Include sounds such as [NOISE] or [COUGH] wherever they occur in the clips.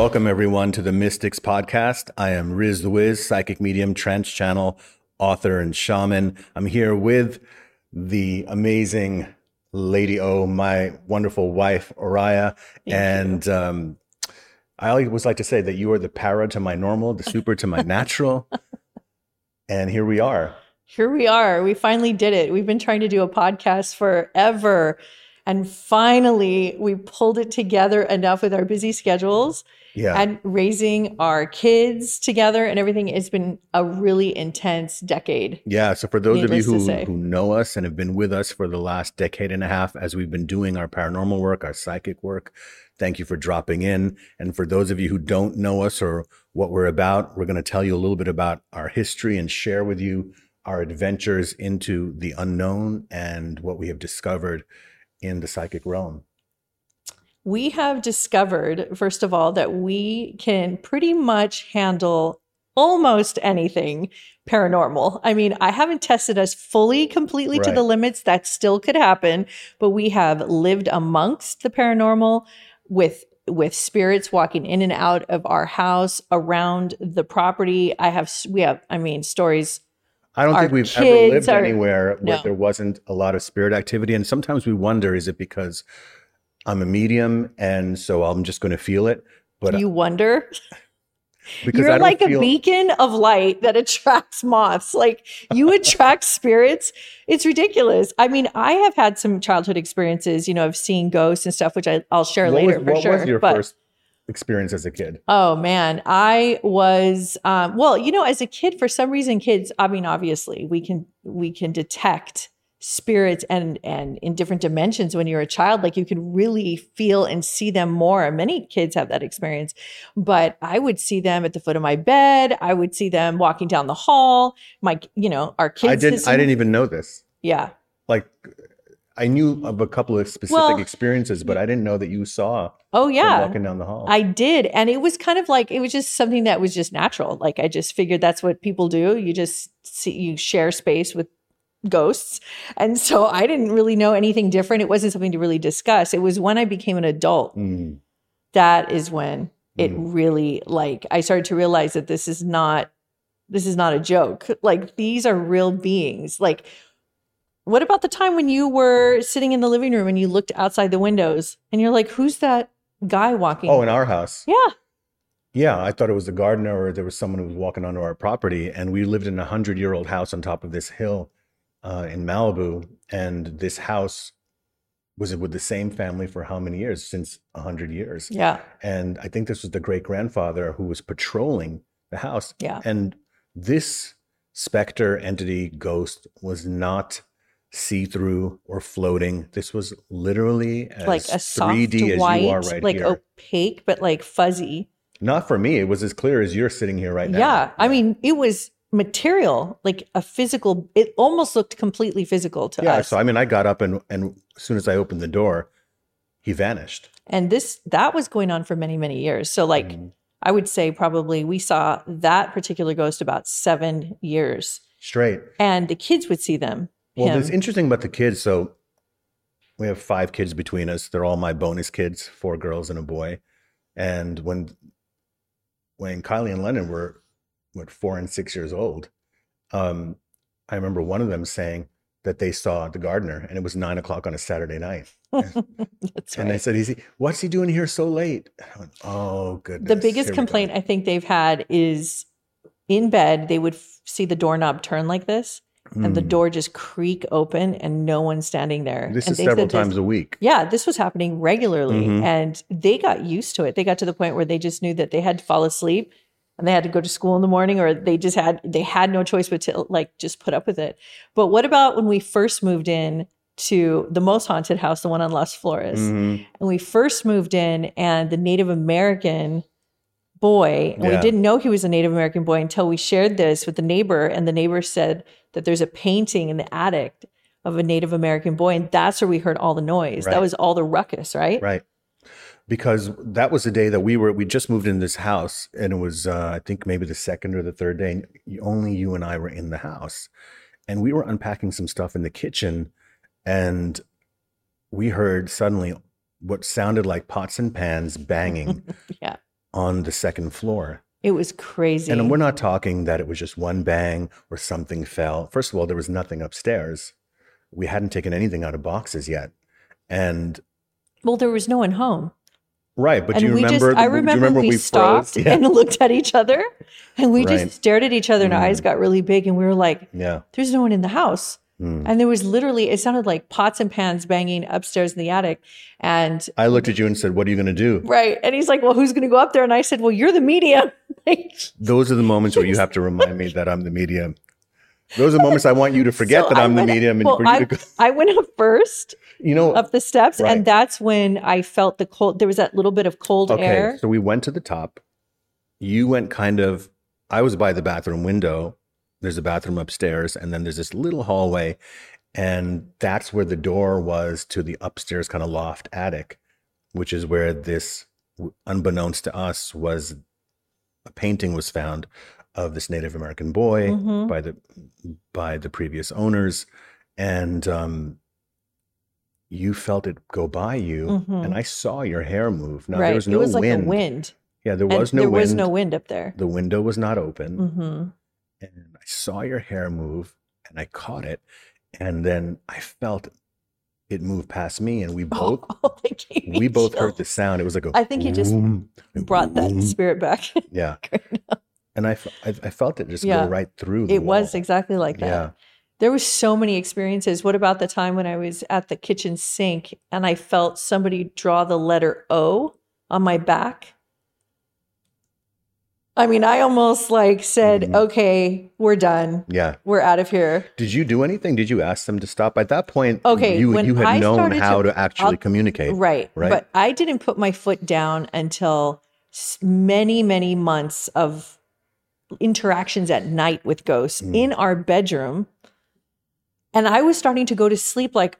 Welcome, everyone, to the Mystics Podcast. I am Riz the Wiz, psychic medium, trance channel, author, and shaman. I'm here with the amazing Lady O, my wonderful wife, Oriah. and um, I always like to say that you are the para to my normal, the super to my [LAUGHS] natural. and here we are. Here we are. We finally did it. We've been trying to do a podcast forever. And finally, we pulled it together enough with our busy schedules Yeah. and raising our kids together and everything. It's been a really intense decade. Yeah. So for those of you who, who know us and have been with us for the last decade and a half as we've been doing our paranormal work, our psychic work, thank you for dropping in. And for those of you who don't know us or what we're about, we're going to tell you a little bit about our history and share with you our adventures into the unknown and what we have discovered in the psychic realm. We have discovered, first of all, that we can pretty much handle almost anything paranormal. I mean, I haven't tested us fully, completely to the limits. That still could happen, but we have lived amongst the paranormal with with spirits walking in and out of our house around the property. I have we have I mean stories I don't Our think we've ever lived are- anywhere where No. there wasn't a lot of spirit activity. And sometimes we wonder, is it because I'm a medium and so I'm just going to feel it? But you wonder [LAUGHS] because You're like feel, a beacon of light that attracts moths. Like you attract [LAUGHS] spirits. It's ridiculous. I mean, I have had some childhood experiences, you know, of seeing ghosts and stuff, which I, I'll share what later was, for what sure. was your but first experience as a kid? oh man, I was um, well, you know, as a kid, for some reason, kids. I mean, obviously, we can we can detect spirits and and in different dimensions when you're a child like you can really feel and see them more many kids have that experience but i would see them at the foot of my bed i would see them walking down the hall my you know our kids I didn't. I didn't even know this. yeah Like, I knew of a couple of specific Well, experiences, but I didn't know that you saw oh yeah walking down the hall. I did. And it was kind of like, it was just something that was just natural. Like I just figured that's what people do. You just see, you share space with ghosts. And so I didn't really know anything different. It wasn't something to really discuss. It was when I became an adult, Mm. that is when it Mm. really like, I started to realize that this is not, this is not a joke. Like these are real beings. Like, what about the time when you were sitting in the living room and you looked outside the windows and you're like, who's that guy walking? Oh, in our house. yeah. Yeah, I thought it was the gardener or there was someone who was walking onto our property. And we lived in a hundred year old house on top of this hill uh, in Malibu. And this house was with the same family for how many years? Since a hundred years. Yeah. And I think this was the great grandfather who was patrolling the house. Yeah. And this specter entity ghost was not see through or floating. This was literally as like a 3D as white, you are right like here. opaque, but like fuzzy. Not for me. It was as clear as you're sitting here right now. Yeah. I mean, it was material, like a physical, it almost looked completely physical to yeah. us. Yeah. So I mean, I got up and and as soon as I opened the door, he vanished. and this, that was going on for many, many years. So, like, Mm, I would say probably we saw that particular ghost about seven years, straight. and the kids would see them. Well, him. it's interesting about the kids. So we have five kids between us. They're all my bonus kids, four girls and a boy. And when when Kylie and Lennon were what four and six years old, um, I remember one of them saying that they saw the gardener, and it was nine o'clock on a Saturday night. [LAUGHS] That's And they said, "Is he? What's he doing here so late?" Went, [LAUGHS] oh goodness! The biggest here go." complaint I think they've had is in bed, they would f- see the doorknob turn like this. and the Mm. door just creak open and no one's standing there. This and is they several said this- times a week. Yeah, this was happening regularly Mhm. and they got used to it. They got to the point where they just knew that they had to fall asleep and they had to go to school in the morning or they just had they had no choice but to like just put up with it. But what about when we first moved in to the most haunted house, the one on Las Flores? Mhm. And we first moved in and the Native American boy, and Yeah. we didn't know he was a Native American boy until we shared this with the neighbor, and the neighbor said that there's a painting in the attic of a Native American boy, and that's where we heard all the noise. Right. That was all the ruckus, right? Right. Because that was the day that we were, we just moved in this house and it was, uh, I think maybe the second or the third day and only you and I were in the house. And we were unpacking some stuff in the kitchen and we heard suddenly what sounded like pots and pans banging. [LAUGHS] Yeah. on the second floor. It was crazy. And we're not talking that it was just one bang or something fell. First of all, there was nothing upstairs. We hadn't taken anything out of boxes yet. And well, there was no one home. Right, but and do you we remember? just, I do you remember, remember we, stopped Yeah. and [LAUGHS] looked at each other and we Right. just stared at each other and our Mm. eyes got really big and we were like, yeah. there's no one in the house. Mm. And there was literally, it sounded like pots and pans banging upstairs in the attic. And I looked at you and said, "What are you going to do?" right. And he's like, well, who's going to go up there? And I said, well, you're the medium. [LAUGHS] Those are the moments where you have to [LAUGHS] remind me that I'm the medium. Those are the moments I want you to forget So that I'm the went- medium and well, for you I, to go. I went up first You know, up the steps. Right. And that's when I felt the cold. There was that little bit of cold okay. air. So we went to the top. You went kind of. I was by the bathroom window. There's a bathroom upstairs, and then there's this little hallway, and that's where the door was to the upstairs kind of loft attic, which is where this, unbeknownst to us, was a painting was found of this Native American boy Mhm. by the by the previous owners, and um, you felt it go by you, Mhm. and I saw your hair move. Now right. there was no it was like wind. a wind. Yeah, there And was no there wind. was no wind up there. The window was not open, hmm and I saw your hair move, and I caught it, and then I felt it move past me, and we [LAUGHS] both Oh, we both heard the sound. It was like a I think you just boom, and brought that spirit back. [LAUGHS] Yeah, and I I felt it just Yeah. go right through. The it was exactly like that. Yeah. There was so many experiences. What about the time when I was at the kitchen sink and I felt somebody draw the letter O on my back? I mean, I almost like said, Mhm. "Okay, we're done. Yeah. We're out of here." Did you do anything? Did you ask them to stop? At that point, Okay, you when you had I known started to- how to, actually I'll- communicate. Right. right? But I didn't put my foot down until many, many months of interactions at night with ghosts Mm. in our bedroom. And I was starting to go to sleep like,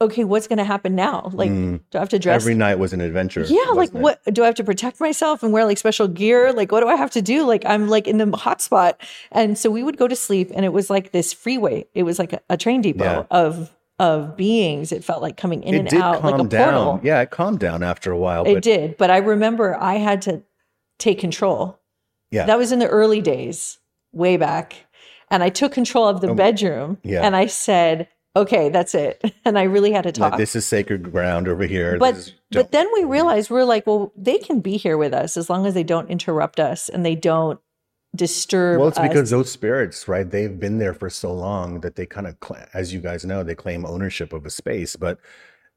okay, what's going to happen now? Like, Mm. do I have to dress? Every night was an adventure. yeah, like it? what do I have to protect myself and wear like special gear? Like what do I have to do? Like I'm like in the hot spot. And so we would go to sleep and it was like this freeway. It was like a, a train depot Yeah. of of beings. It felt like coming in It and out like a down. portal. Yeah, it calmed down after a while. It but did, but I remember I had to take control. Yeah. That was in the early days, way back. And I took control of the Um, bedroom yeah. and I said, okay, that's it. [LAUGHS] And I really had to like, talk. this is sacred ground over here. but is- but then we realized we're like, well, they can be here with us as long as they don't interrupt us and they don't disturb well, it's us. because those spirits, right? They've been there for so long that they kind of, cla as you guys know, they claim ownership of a space. But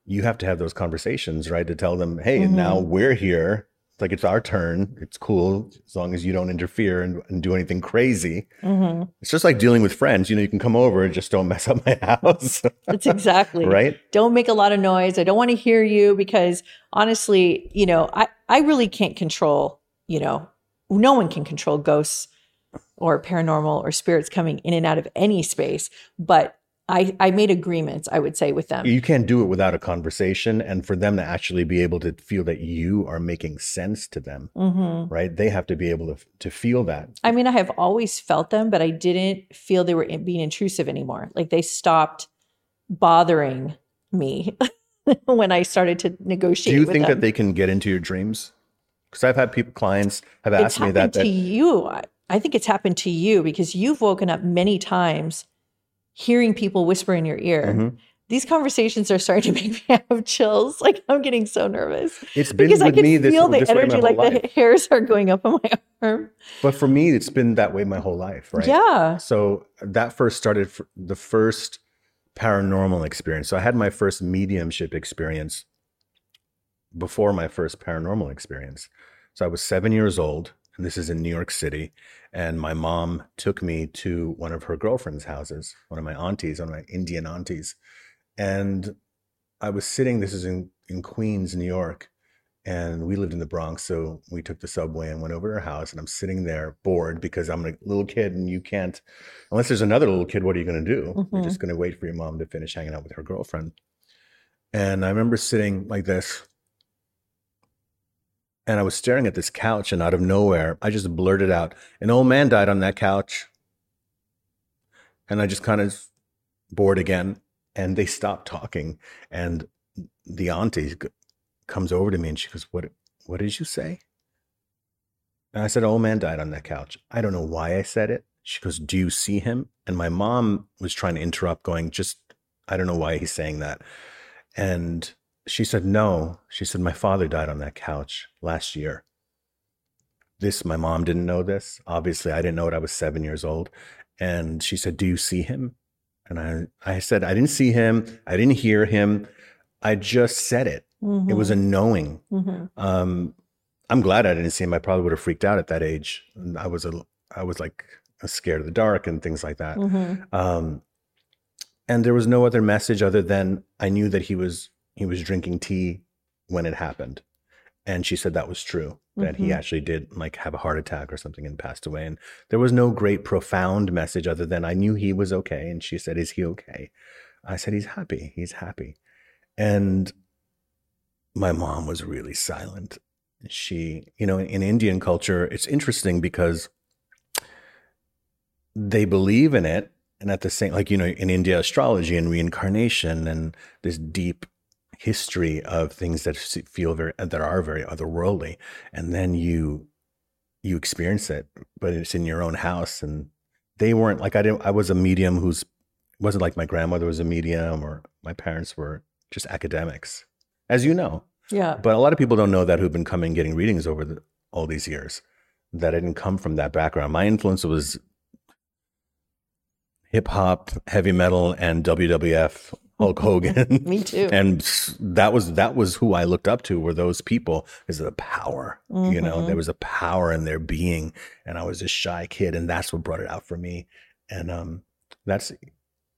you have to have those conversations, right? To tell them, hey, Mhm. now we're here. It's like it's our turn. It's cool as long as you don't interfere and, and do anything crazy. Mhm. It's just like dealing with friends. You know, you can come over and just don't [LAUGHS] mess up my house, That's exactly right? don't make a lot of noise. I don't want to hear you because honestly, you know, I, I really can't control, you know, no one can control ghosts or paranormal or spirits coming in and out of any space. But I, I made agreements, I would say, with them. You can't do it without a conversation. And for them to actually be able to feel that you are making sense to them, hmm right? They have to be able to, to feel that. I mean, I have always felt them, but I didn't feel they were being intrusive anymore. Like they stopped bothering me [LAUGHS] when I started to negotiate. Do you think them. that they can get into your dreams? Because I've had people, clients have asked me happened that. to that you. I think it's happened to you because you've woken up many times hearing people whisper in your ear. Mhm. These conversations are starting to [LAUGHS] make me have chills. Like I'm getting so nervous It's been because I can me this, feel the this energy, like life. the hairs are going up on my [LAUGHS] arm. But for me, it's been that way my whole life, right? Yeah. So that first started the first paranormal experience. So I had my first mediumship experience before my first paranormal experience. So I was seven years old, and this is in New York City. And my mom took me to one of her girlfriend's houses, one of my aunties, one of my Indian aunties. And I was sitting, this is in, in Queens, New York. And we lived in the Bronx. So we took the subway and went over to her house. And I'm sitting there bored because I'm a little kid and you can't, unless there's another little kid, what are you going to do? You're Mhm. just going to wait for your mom to finish hanging out with her girlfriend. And I remember sitting like this. And I was staring at this couch, and out of nowhere, I just blurted out, An old man died on that couch. And I just kind of bored again. And they stopped talking. And the auntie comes over to me and she goes, What, what did you say? And I said, Old man died on that couch. I don't know why I said it. She goes, Do you see him? And my mom was trying to interrupt, going, Just, I don't know why he's saying that. And she said, No. She said, My father died on that couch last year. This, my mom didn't know this. Obviously, I didn't know it. I was seven years old. And she said, Do you see him? And I, I said, I didn't see him. I didn't hear him. I just said it. Mm-hmm. It was a knowing. hmm Um, I'm glad I didn't see him. I probably would have freaked out at that age. I was a, I was like scared of the dark and things like that. hmm Um, and there was no other message other than I knew that he was he was drinking tea when it happened, and she said that was true. That he Mhm. actually did like have a heart attack or something and passed away. And there was no great profound message other than I knew he was okay. And she said, "Is he okay?" I said, "He's happy. He's happy." And my mom was really silent. She, you know, in Indian culture, it's interesting because they believe in it. And at the same, like, you know, in India, astrology and reincarnation and this deep history of things that feel very, uh, that are very otherworldly. And then you, you experience it, but it's in your own house. And they weren't like, I didn't, I was a medium who's, wasn't like my grandmother was a medium or my parents were just academics, as you know. Yeah. But a lot of people don't know that who've been coming getting readings over the, all these years. That I didn't come from that background. My influence was hip hop, heavy metal, and WWF, Hulk Hogan. [LAUGHS] Me too. and that was that was who I looked up to. Were those people? Is the power? You know, Mhm. there was a power in their being, and I was a shy kid, and that's what brought it out for me. And um, that's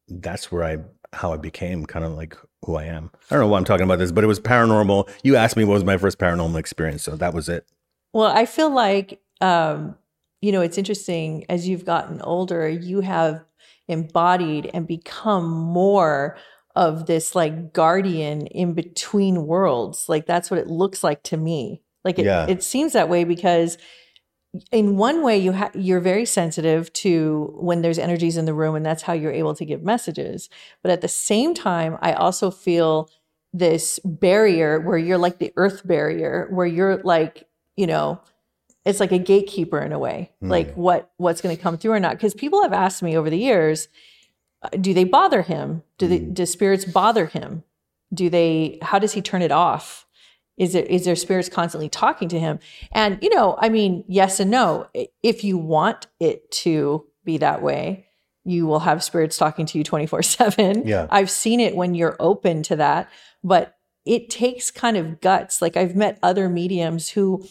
that's where I how I became kind of like who I am. I don't know why I'm talking about this, but it was paranormal. You asked me what was my first paranormal experience, so that was it. Well, I feel like, um, you know, it's interesting as you've gotten older, you have embodied and become more of this like guardian in between worlds. Like that's what it looks like to me. Like it, Yeah. it seems that way because in one way you ha- you're very sensitive to when there's energies in the room and that's how you're able to give messages but at the same time i also feel this barrier where you're like the earth barrier where you're like you know it's like a gatekeeper in a way Mm. like what what's going to come through or not because people have asked me over the years do they bother him? Do they Mm. do spirits bother him? Do they how does he turn it off? Is there is there spirits constantly talking to him? And you know i mean yes and no. If you want it to be that way you will have spirits talking to you 24 7 Yeah. i've seen it when you're open to that but it takes kind of guts. Like i've met other mediums who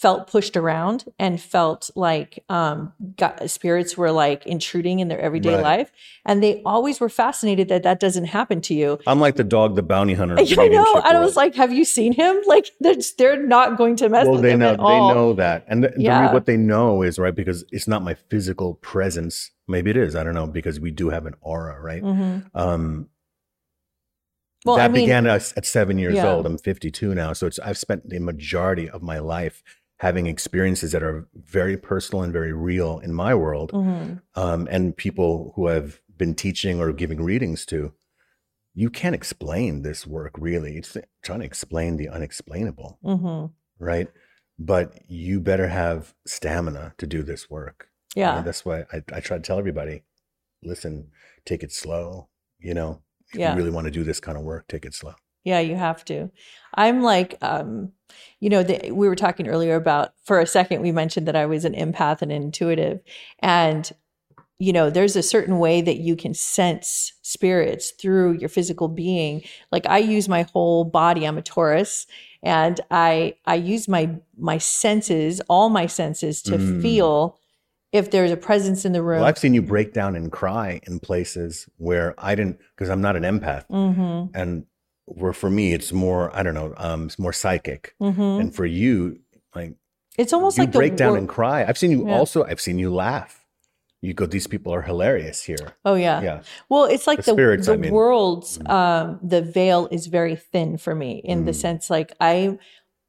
felt pushed around and felt like um got, spirits were like intruding in their everyday Right. life and they always were fascinated that that doesn't happen to you I'm like the dog, the bounty hunter. [LAUGHS] I know, and I was like, "Have you seen him? [LAUGHS] Like, they're just, they're not going to mess well, with they him know they all." know that, and the, the re- what they know is right because it's not my physical presence. Maybe it is. I don't know because we do have an aura, right? Mhm. Um, Well, that I mean, began at, at seven years Yeah. old. I'm 52 now, so it's I've spent the majority of my life having experiences that are very personal and very real in my world, mhm. um, and people who I've been teaching or giving readings to. You can't explain this work really. It's trying to explain the unexplainable, Mhm. right? But you better have stamina to do this work. You know, yeah, that's why I, I try to tell everybody listen, take it slow. You know, if Yeah. you really want to do this kind of work, take it slow. Yeah. You have to. I'm like, um, you know, the, we were talking earlier about. For a second, we mentioned that I was an empath and intuitive, and you know, there's a certain way that you can sense spirits through your physical being. Like I use my whole body. I'm a Taurus, and I I use my my senses, all my senses, to Mm. feel if there's a presence in the room. Well, I've seen you break down and cry in places where I didn't, because I'm not an empath. Mm-hmm. And where for me, it's more, I don't know, um, it's more psychic. Mm-hmm. And for you, like, It's almost you like the break down and cry. I've seen you Yeah. also, I've seen you laugh. You go, these people are hilarious here. Oh yeah. Yeah. Well, it's like The the spirits, the I mean. world's Mm. um the veil is very thin for me in the Mm. sense like I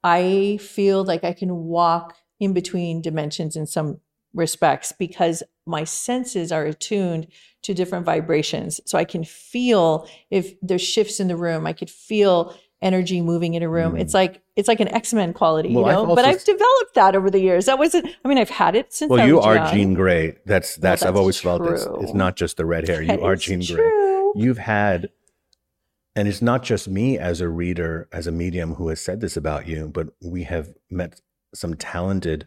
I feel like I can walk in between dimensions in some respects because my senses are attuned to different vibrations. So I can feel if there's shifts in the room, I could feel energy moving in a room. Mm. It's like it's like an X Men quality, Well, you I've know. but I've developed that over the years. That wasn't. I mean, I've had it since. Well, you are young. Jean Grey. That's that's, I've that's always felt it's it's not just the red hair. That You are Jean Grey. You've had and it's not just me as a reader, as a medium who has said this about you, but we have met some talented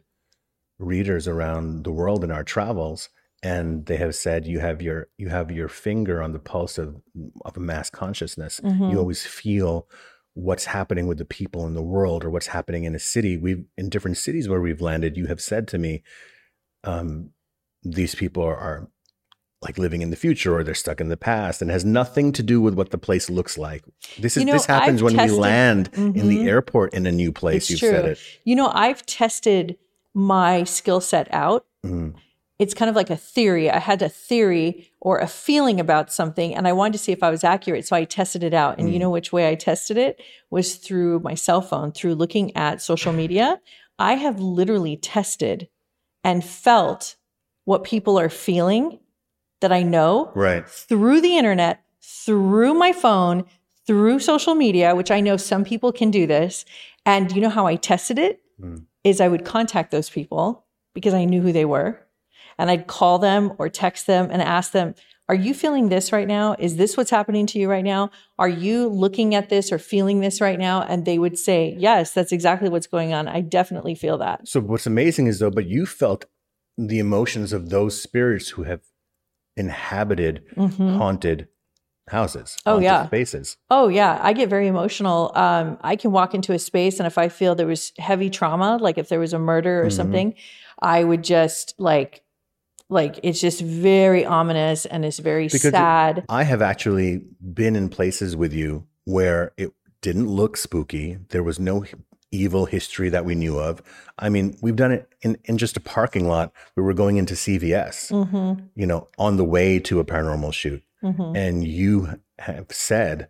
readers around the world in our travels and they have said you have your you have your finger on the pulse of of a mass consciousness Mhm. you always feel what's happening with the people in the world or what's happening in a city we've in different cities where we've landed you have said to me um these people are, are like living in the future or they're stuck in the past and has nothing to do with what the place looks like this is You know, this happens I've when tested- we land in the Mhm. airport in a new place It's you've true. said it You know, I've tested my skill set out. Mm. It's kind of like a theory. I had a theory or a feeling about something, and I wanted to see if I was accurate. So I tested it out. And you Mm. know which way I tested it was through my cell phone, through looking at social media. I have literally tested and felt what people are feeling that I know right through the internet, through my phone, through social media, which I know some people can do this. And you know how I tested it? Mm. Is I would contact those people because I knew who they were. And I'd call them or text them and ask them, Are you feeling this right now? Is this what's happening to you right now? Are you looking at this or feeling this right now? And they would say, Yes, that's exactly what's going on. I definitely feel that. So what's amazing is though, but you felt the emotions of those spirits who have inhabited Mhm. haunted houses, Oh, yeah. spaces. Oh yeah, I get very emotional. Um, I can walk into a space, and if I feel there was heavy trauma, like if there was a murder or Mhm. something, I would just like, like it's just very ominous and it's very Because it- sad. I have actually been in places with you where it didn't look spooky. There was no evil history that we knew of. I mean, we've done it in, in just a parking lot. We were going into CVS, mm-hmm, you know, on the way to a paranormal shoot. Mm-hmm. and you have said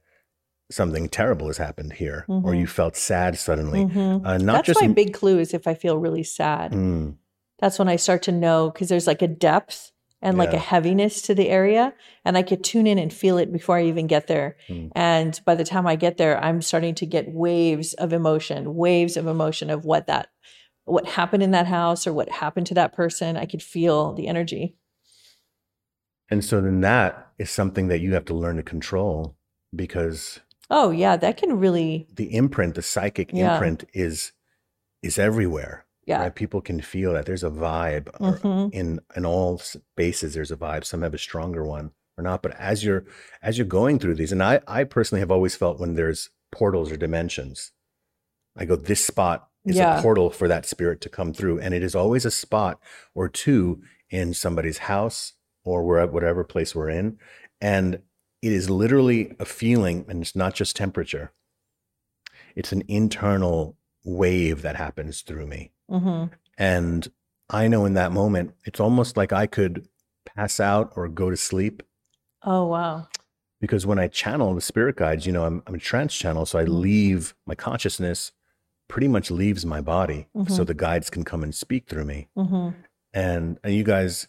something terrible has happened here, or Mhm. you felt sad suddenly. hmm Uh, not That's just my big clue is if I feel really sad. Mm, That's when I start to know because there's like a depth and like a heaviness to the area, and I could tune in and feel it before I even get there. Mm. And by the time I get there, I'm starting to get waves of emotion, waves of emotion of what that, what happened in that house or what happened to that person. I could feel the energy. And so then that is something that you have to learn to control because Oh yeah, that can really, the imprint, the psychic Yeah. imprint, is is everywhere. yeah. Right? People can feel that there's a vibe or Mhm. in in all spaces. There's a vibe. Some have a stronger one or not. But as you're as you're going through these, and I I personally have always felt when there's portals or dimensions, I go this spot is Yeah. a portal for that spirit to come through, and it is always a spot or two in somebody's house or wherever whatever place we're in, and it is literally a feeling, and it's not just temperature. It's an internal wave that happens through me. hmm And I know in that moment, it's almost like I could pass out or go to sleep Oh wow. because when I channel the spirit guides, you know, I'm, I'm a trance channel. So I Mhm. leave my consciousness pretty much leaves my body so Mhm. the guides can come and speak through me. hmm And, and you guys,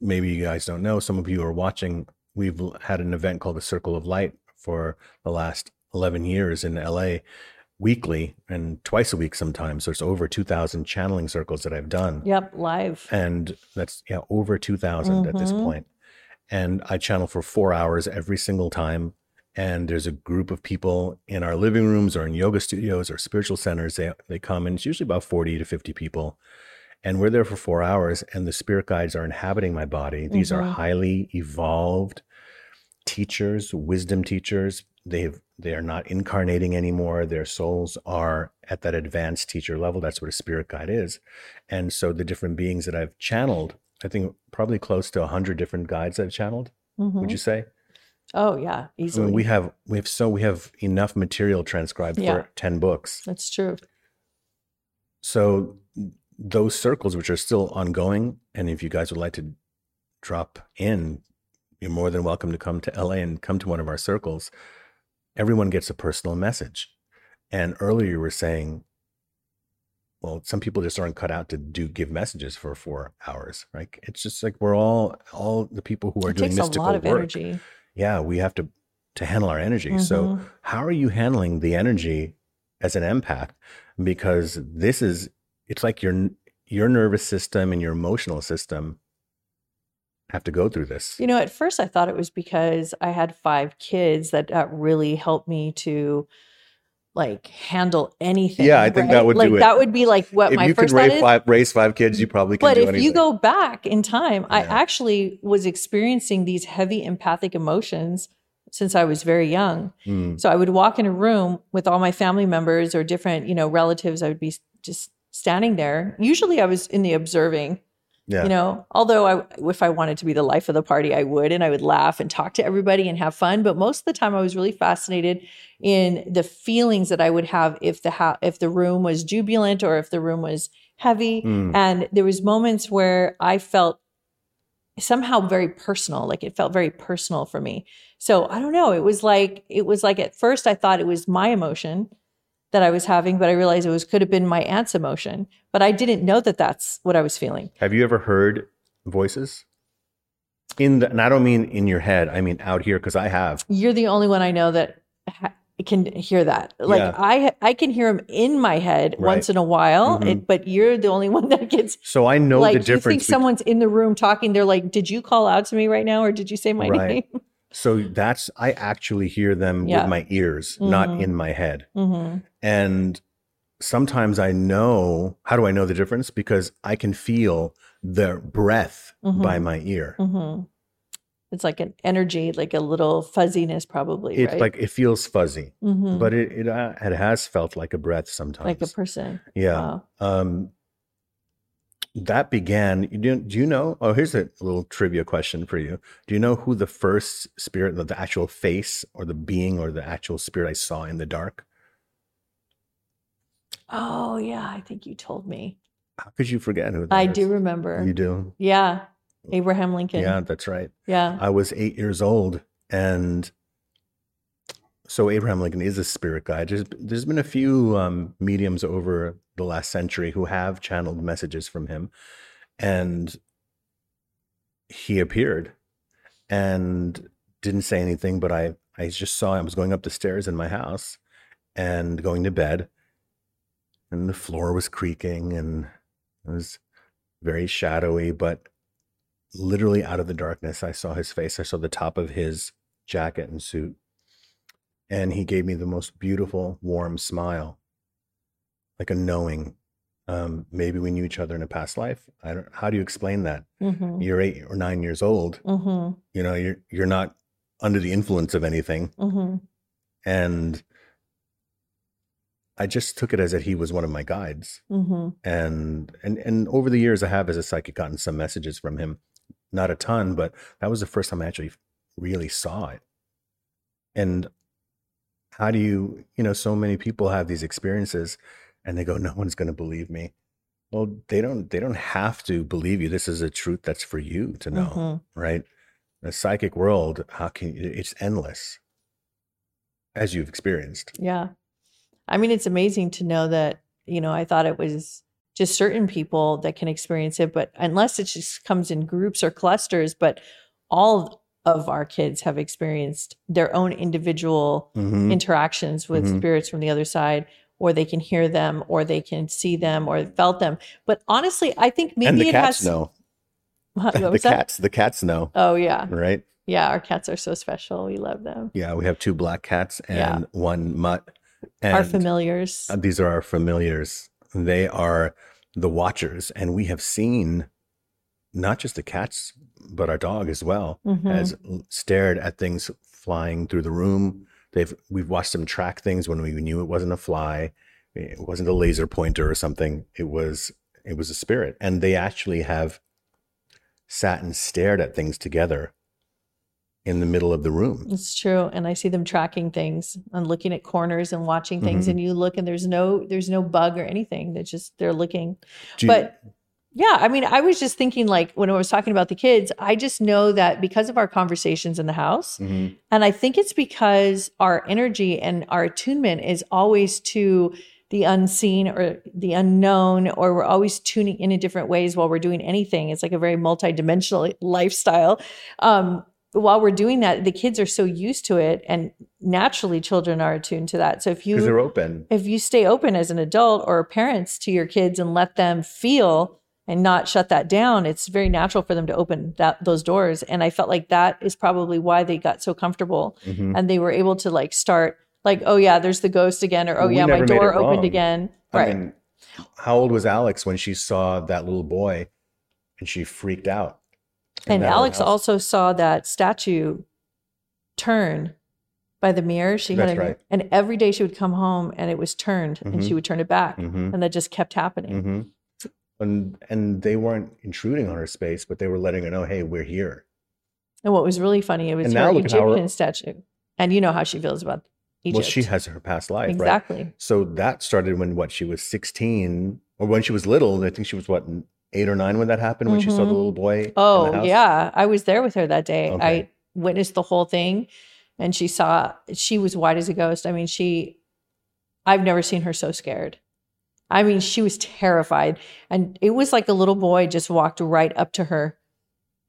maybe you guys don't know, some of you are watching. We've had an event called the Circle of Light for the last 11 years in LA weekly and twice a week sometimes. there's over 2,000 channeling circles that I've done. Yep. Live. And that's, yeah, over 2,000 at this Mhm. point. And I channel for four hours every single time. And there's a group of people in our living rooms or in yoga studios or spiritual centers. They, they come, and it's usually about 40 to 50 people. And we're there for four hours, and the spirit guides are inhabiting my body. These are Mhm. highly evolved teachers, wisdom teachers. They've they are not incarnating anymore. Their souls are at that advanced teacher level. That's what a spirit guide is. And so the different beings that I've channeled, I think probably close to hundred different guides I've channeled. Mhm. Would you say? Oh yeah, I easily. mean, we have we have so we have enough material transcribed Yeah. for ten books. That's true. So those circles, which are still ongoing, and if you guys would like to drop in, you're more than welcome to come to LA and come to one of our circles. Everyone gets a personal message. And earlier you were saying, well, some people just aren't cut out to do give messages for four hours, right? It's just like we're all all the people who are It doing takes a mystical lot of work. energy. Yeah, we have to to handle our energy. So, Mhm. how are you handling the energy as an empath? Because this is, it's like your your nervous system and your emotional system have to go through this. You know, at first I thought it was because I had five kids that uh, really helped me to like handle anything. Yeah, I think that would like do it. that would be like what if my you could first thought raise is. five, raise five kids, you probably can But if anything. you go back in time, I actually was experiencing these heavy empathic emotions since I was very young. Mm, So I would walk in a room with all my family members or different, you know, relatives. I would be just standing there. Usually I was in the observing, yeah. you know, although I, if I wanted to be the life of the party, I would, and I would laugh and talk to everybody and have fun. But most of the time I was really fascinated in the feelings that I would have if the, ha- if the room was jubilant or if the room was heavy. Mm, And there was moments where I felt somehow very personal, like it felt very personal for me. So I don't know. It was like it was like at first I thought it was my emotion that I was having, but I realized it was could have been my aunt's emotion. But I didn't know that that's what I was feeling. Have you ever heard voices? In the, and I don't mean in your head. I mean out here because I have. You're the only one I know that ha- can hear that. Like Yeah. I I can hear them in my head Right. once in a while, Mhm. it, but you're the only [LAUGHS] one that gets So I know like the you think difference. someone's in the room talking. They're like, "Did you call out to me right now, or did you say my Right. name?" so that's I actually hear them Yeah. with my ears, not Mhm. in my head. hmm And sometimes I know. How do I know the difference? Because I can feel the breath Mhm. by my ear. hmm It's like an energy, like a little fuzziness, probably. It's right? like it feels fuzzy, Mhm. but it it, uh, it has felt like a breath sometimes. like a person. yeah. Wow. Um, that began. You do, do you know? Oh, here's a little trivia question for you. Do you know who the first spirit, the actual face, or the being, or the actual spirit I saw in the dark? Oh yeah, I think you told me. How could you forget who that I is? do remember. You do. Yeah, Abraham Lincoln. Yeah, that's right. yeah. I was eight years old, and so Abraham Lincoln is a spirit guide. There's, there's been a few um, mediums over the last century who have channeled messages from him, and he appeared and didn't say anything. But I, I just saw I was going up the stairs in my house and going to bed, and the floor was creaking and it was very shadowy, but literally out of the darkness, I saw his face. I saw the top of his jacket and suit. And he gave me the most beautiful, warm smile, like a knowing. Um, maybe we knew each other in a past life. I don't. How do you explain that? Mm-hmm. You're eight or nine years old. Mm-hmm. You know, you're you're not under the influence of anything, Mm-hmm. and I just took it as that he was one of my guides. Mm-hmm. and and and over the years i have as a psychic gotten some messages from him not a ton but that was the first time i actually really saw it and how do you you know so many people have these experiences and they go no one's going to believe me well they don't they don't have to believe you this is a truth that's for you to know Mm-hmm. right the psychic world how can it's endless as you've experienced Yeah. I mean, it's amazing to know that, you know, I thought it was just certain people that can experience it, but unless it just comes in groups or clusters, but all of our kids have experienced their own individual Mhm. interactions with Mhm. spirits from the other side, or they can hear them, or they can see them, or felt them. But honestly, I think maybe and the it cats has know [LAUGHS] What [LAUGHS] the was that? cats the cats know Oh yeah, right yeah. Our cats are so special. We love them. Yeah, we have two black cats and Yeah. one mutt. And our familiars. uh, these are our familiars. They are the watchers, and we have seen not just the cats, but our dog as well Mhm. has stared at things flying through the room. They've we've watched them track things when we knew it wasn't a fly, it wasn't a laser pointer or something. It was it was a spirit, and they actually have sat and stared at things together in the middle of the room. It's true, and I see them tracking things and looking at corners and watching things. Mhm. And you look, and there's no there's no bug or anything. They're just they're looking. You- But yeah, I mean, I was just thinking like when I was talking about the kids, I just know that because of our conversations in the house, Mhm. and I think it's because our energy and our attunement is always to the unseen or the unknown, or we're always tuning in in different ways while we're doing anything. It's like a very multidimensional lifestyle. Um, while we're doing that, the kids are so used to it, and naturally, children are attuned to that. So if Because they're you open. if you stay open as an adult or parents to your kids and let them feel and not shut that down, it's very natural for them to open that those doors. And I felt like that is probably why they got so comfortable Mhm. and they were able to like start like, oh yeah, there's the ghost again, or oh we yeah, my door opened wrong. again. I Right. mean, how old was Alex when she saw that little boy and she freaked out? And Alex also saw that statue turn by the mirror. She had a, right. and every day she would come home and it was turned and Mhm. she would turn it back. Mhm. And that just kept happening. hmm And and they weren't intruding on her space, but they were letting her know, "Hey, we're here." And what was really funny, it was And her now look at how her- Egyptian statue. And you know how she feels about Egypt. Well, she has her past life, right? exactly. So that started when what she was sixteen, or when she was little. I think she was what eight or nine when that happened. When she saw the little boy. in the Oh, yeah. I was there with her that day. Okay. I witnessed the whole thing and she saw, she was white as a ghost. I mean, she, I've never seen her so scared. I mean, she was terrified. And it was like a little boy just walked right up to her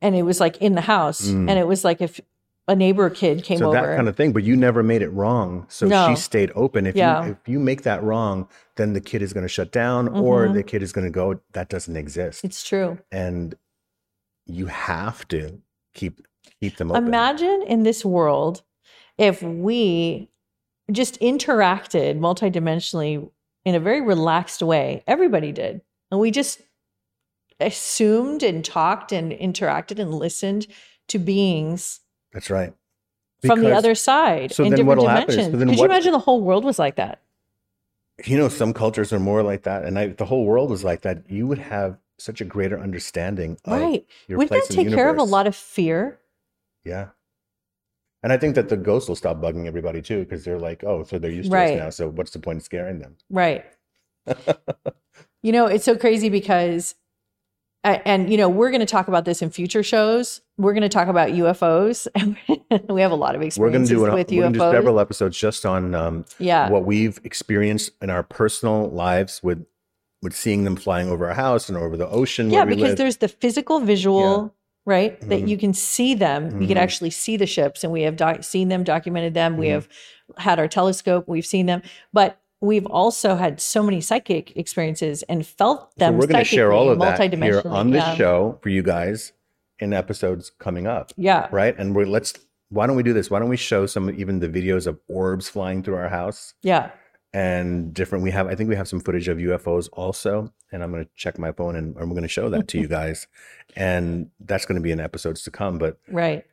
and it was like in the house. Mm. And it was like if a neighbor kid came so over. that kind of thing. But you never made it wrong. So No. she stayed open. If Yeah. you if you make that wrong, then the kid is going to shut down, or Mhm. the kid is going to go. That doesn't exist, it's true. and you have to keep keep them open. Imagine in this world if we just interacted multidimensionally in a very relaxed way. Everybody did. And we just assumed and talked and interacted and listened to beings That's right. from the other side so in different dimensions. so Could what- you imagine the whole world was like that? you know, some cultures are more like that, and I, the whole world was like that. You would have such a greater understanding of right. your Wouldn't place that in the take care of a lot of fear? Yeah. And I think that the ghosts will stop bugging everybody too, because they're like, oh, so they're used to Right. us now. So what's the point of scaring them? Right. [LAUGHS] you know, it's so crazy because, and, you know, we're going to talk about this in future shows. We're going to talk about UFOs. [LAUGHS] we have a lot of We're going to do an, with we're gonna do several episodes just on um, yeah. what we've experienced in our personal lives with with seeing them flying over our house and over the ocean. yeah, where we because live. there's the physical visual, right? That Mhm. you can see them. You can actually see the ships, and we have doc- seen them, documented them. We Mhm. have had our telescope. We've seen them, but we've also had so many psychic experiences and felt So them. we're going to share all of that here on this yeah. show for you guys in episodes coming up. Yeah, right? And we're let's why don't we do this? Why don't we show some even the videos of orbs flying through our house yeah, and different? We have I think we have some footage of UFOs also, and I'm going to check my phone and I'm going to show that to you [LAUGHS] guys, and that's going to be in episodes to come. But right.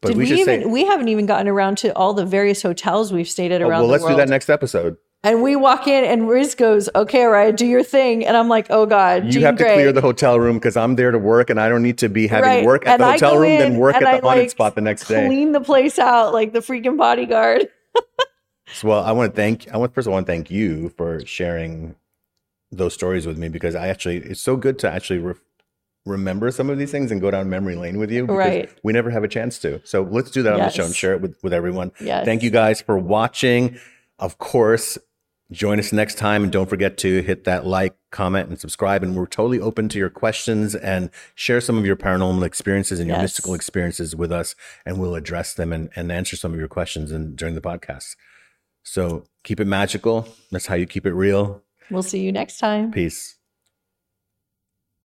but Did we we, even? say, we haven't even gotten around to all the various hotels we've stayed at oh, around well, the let's world. do that next episode. And we walk in, and Riz goes, "Okay, Oriah, do your thing." And I'm like, "Oh God, You Jean have to Grey. clear the hotel room because I'm there to work, and I don't need to be having Right. work at And the hotel room, then work at the I, haunted like, spot the next day. clean the place out like the freaking bodyguard." [LAUGHS] So, well, I want to thank. I want first. of all, I want to thank you for sharing those stories with me because I actually it's so good to actually re- remember some of these things and go down memory lane with you. Because Right. We never have a chance to. So let's do that on the show and share it with with everyone. Yes. Thank you guys for watching. Of course, join us next time and don't forget to hit that like, comment, and subscribe. And we're totally open to your questions and share some of your paranormal experiences and your Yes. mystical experiences with us, and we'll address them and, and answer some of your questions in, during the podcast. So keep it magical. That's how you keep it real. We'll see you next time. Peace.